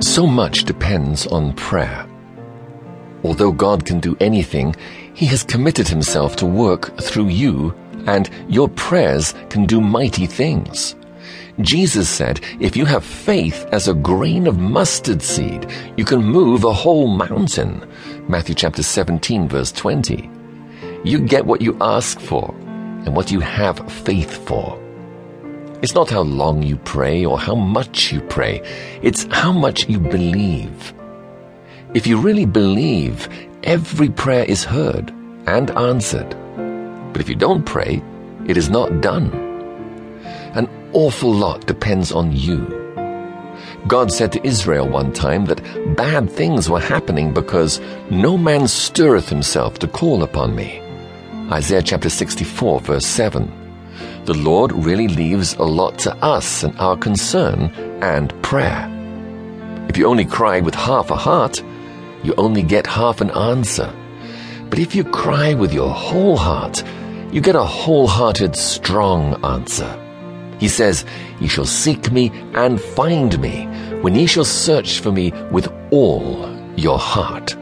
So much depends on prayer. Although God can do anything, He has committed Himself to work through you, and your prayers can do mighty things. Jesus said, if you have faith as a grain of mustard seed, you can move a whole mountain. Matthew chapter 17 verse 20. You get what you ask for and what you have faith for. It's not how long you pray or how much you pray. It's how much you believe. If you really believe, every prayer is heard and answered. But if you don't pray, it is not done. An awful lot depends on you. God said to Israel one time that bad things were happening because no man stirreth himself to call upon me. Isaiah chapter 64 verse 7 the Lord really leaves a lot to us and our concern and prayer. If you only cry with half a heart, you only get half an answer. But if you cry with your whole heart, you get a wholehearted, strong answer. He says, Ye shall seek me and find me when ye shall search for me with all your heart.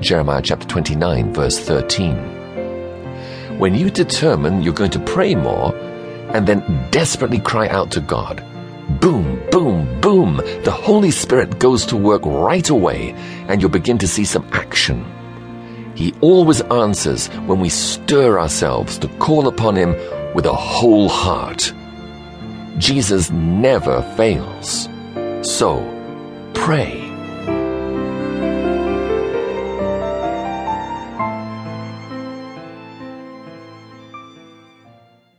Jeremiah chapter 29 verse 13. When you determine you're going to pray more, and then desperately cry out to God. Boom, boom, boom. The Holy Spirit goes to work right away and you'll begin to see some action. He always answers when we stir ourselves to call upon Him with a whole heart. Jesus never fails. So, pray.